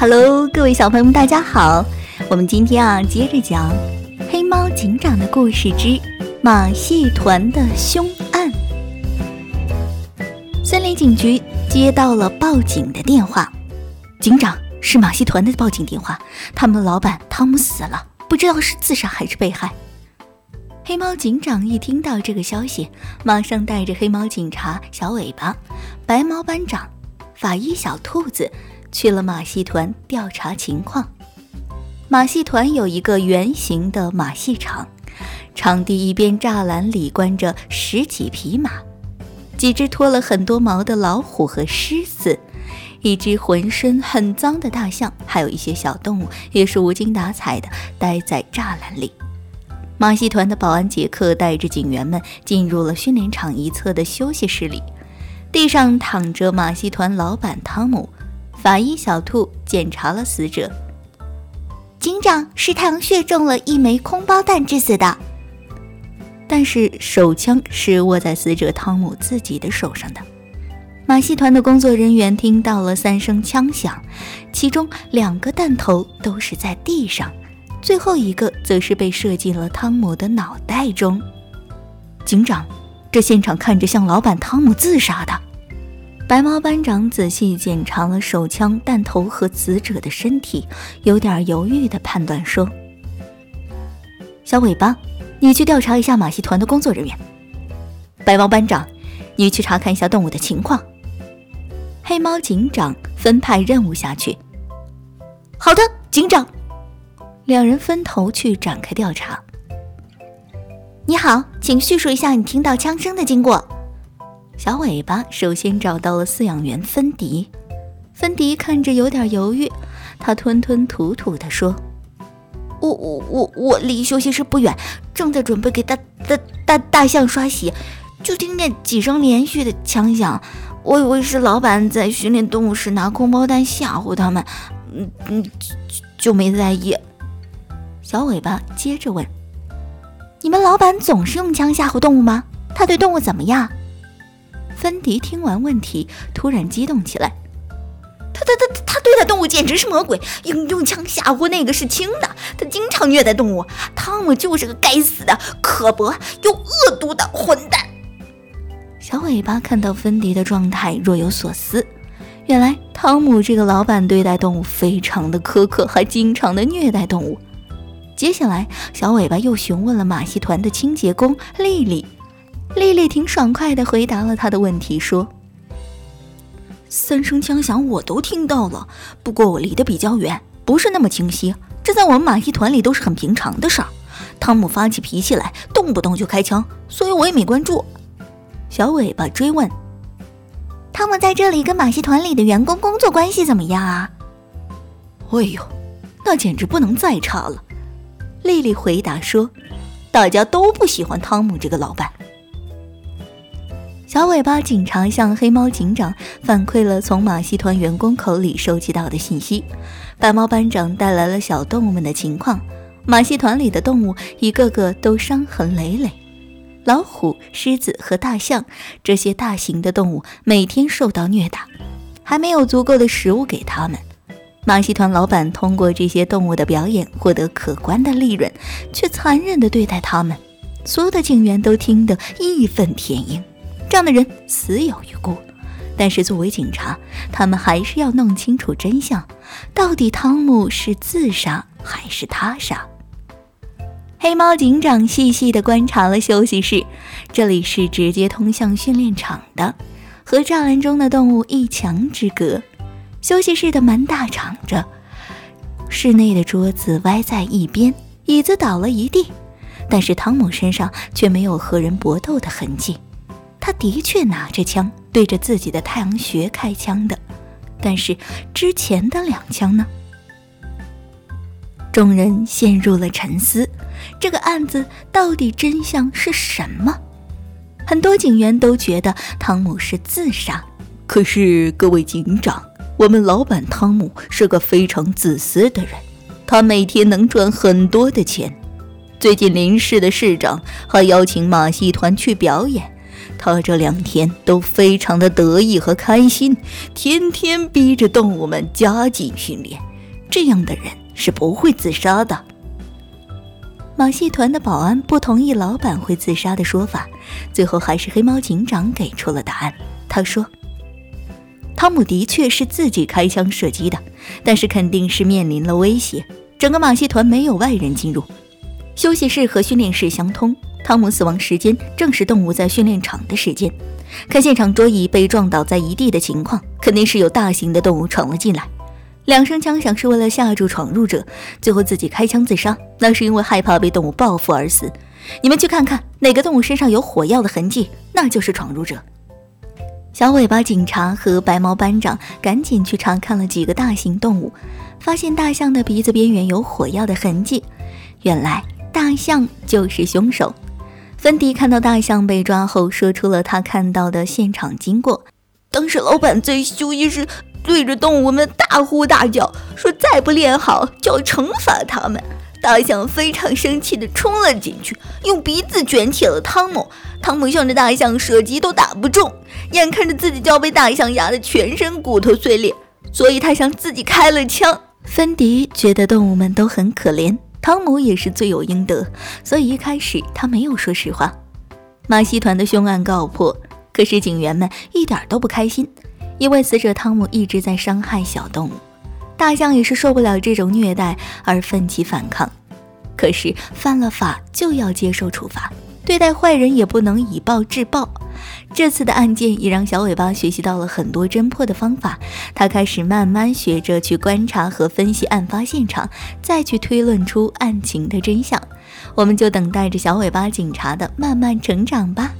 Hello，各位小朋友们，大家好。我们今天啊，接着讲《黑猫警长的故事之马戏团的凶案》。森林警局接到了报警的电话，警长是马戏团的报警电话，他们的老板汤姆死了，不知道是自杀还是被害。黑猫警长一听到这个消息，马上带着黑猫警察小尾巴、白猫班长、法医小兔子。去了马戏团调查情况。马戏团有一个圆形的马戏场，场地一边栅栏里关着十几匹马，几只脱了很多毛的老虎和狮子，一只浑身很脏的大象，还有一些小动物也是无精打采的待在栅栏里。马戏团的保安杰克带着警员们进入了训练场一侧的休息室里，地上躺着马戏团老板汤姆。法医小兔检查了死者，警长是太阳穴中了一枚空包弹致死的，但是手枪是握在死者汤姆自己的手上的。马戏团的工作人员听到了三声枪响，其中两个弹头都是在地上，最后一个则是被射进了汤姆的脑袋中。警长，这现场看着像老板汤姆自杀的。白猫班长仔细检查了手枪弹头和死者的身体，有点犹豫的判断说：“小尾巴，你去调查一下马戏团的工作人员。白猫班长，你去查看一下动物的情况。黑猫警长分派任务下去。好的，警长。两人分头去展开调查。你好，请叙述一下你听到枪声的经过。”小尾巴首先找到了饲养员芬迪，芬迪看着有点犹豫，他吞吞吐吐地说：“我我我我离休息室不远，正在准备给大大大大象刷洗，就听见几声连续的枪响，我以为是老板在训练动物时拿空包弹吓唬他们，嗯嗯，就就没在意。”小尾巴接着问：“你们老板总是用枪吓唬动物吗？他对动物怎么样？”芬迪听完问题，突然激动起来。他他他他对待动物简直是魔鬼，用用枪吓唬那个是轻的。他经常虐待动物。汤姆就是个该死的、刻薄又恶毒的混蛋。小尾巴看到芬迪的状态，若有所思。原来汤姆这个老板对待动物非常的苛刻，还经常的虐待动物。接下来，小尾巴又询问了马戏团的清洁工丽丽。丽丽挺爽快地回答了他的问题，说：“三声枪响我都听到了，不过我离得比较远，不是那么清晰。这在我们马戏团里都是很平常的事儿。汤姆发起脾气来，动不动就开枪，所以我也没关注。”小尾巴追问：“汤姆在这里跟马戏团里的员工工作关系怎么样啊？”“哎呦，那简直不能再差了。”丽丽回答说：“大家都不喜欢汤姆这个老板。”小尾巴警察向黑猫警长反馈了从马戏团员工口里收集到的信息。白猫班长带来了小动物们的情况。马戏团里的动物一个个都伤痕累累，老虎、狮子和大象这些大型的动物每天受到虐打，还没有足够的食物给他们。马戏团老板通过这些动物的表演获得可观的利润，却残忍地对待他们。所有的警员都听得义愤填膺。这样的人死有余辜，但是作为警察，他们还是要弄清楚真相：到底汤姆是自杀还是他杀？黑猫警长细细地观察了休息室，这里是直接通向训练场的，和栅栏中的动物一墙之隔。休息室的门大敞着，室内的桌子歪在一边，椅子倒了一地，但是汤姆身上却没有和人搏斗的痕迹。他的确拿着枪对着自己的太阳穴开枪的，但是之前的两枪呢？众人陷入了沉思，这个案子到底真相是什么？很多警员都觉得汤姆是自杀，可是各位警长，我们老板汤姆是个非常自私的人，他每天能赚很多的钱，最近林市的市长还邀请马戏团去表演。他这两天都非常的得意和开心，天天逼着动物们加紧训练。这样的人是不会自杀的。马戏团的保安不同意老板会自杀的说法，最后还是黑猫警长给出了答案。他说：“汤姆的确是自己开枪射击的，但是肯定是面临了威胁。整个马戏团没有外人进入，休息室和训练室相通。汤姆死亡时间正是动物在训练场的时间。看现场桌椅被撞倒在一地的情况，肯定是有大型的动物闯了进来。”两声枪响是为了吓住闯入者，最后自己开枪自杀，那是因为害怕被动物报复而死。你们去看看哪个动物身上有火药的痕迹，那就是闯入者。小尾巴警察和白毛班长赶紧去查看了几个大型动物，发现大象的鼻子边缘有火药的痕迹，原来大象就是凶手。芬迪看到大象被抓后，说出了他看到的现场经过。当时老板在休息室。对着动物们大呼大叫，说再不练好就要惩罚他们。大象非常生气地冲了进去，用鼻子卷起了汤姆。汤姆向着大象射击都打不中，眼看着自己就要被大象压得全身骨头碎裂，所以他向自己开了枪。芬迪觉得动物们都很可怜，汤姆也是罪有应得，所以一开始他没有说实话。马戏团的凶案告破，可是警员们一点都不开心。因为死者汤姆一直在伤害小动物，大象也是受不了这种虐待而奋起反抗。可是犯了法就要接受处罚，对待坏人也不能以暴制暴。这次的案件也让小尾巴学习到了很多侦破的方法，他开始慢慢学着去观察和分析案发现场，再去推论出案情的真相。我们就等待着小尾巴警察的慢慢成长吧。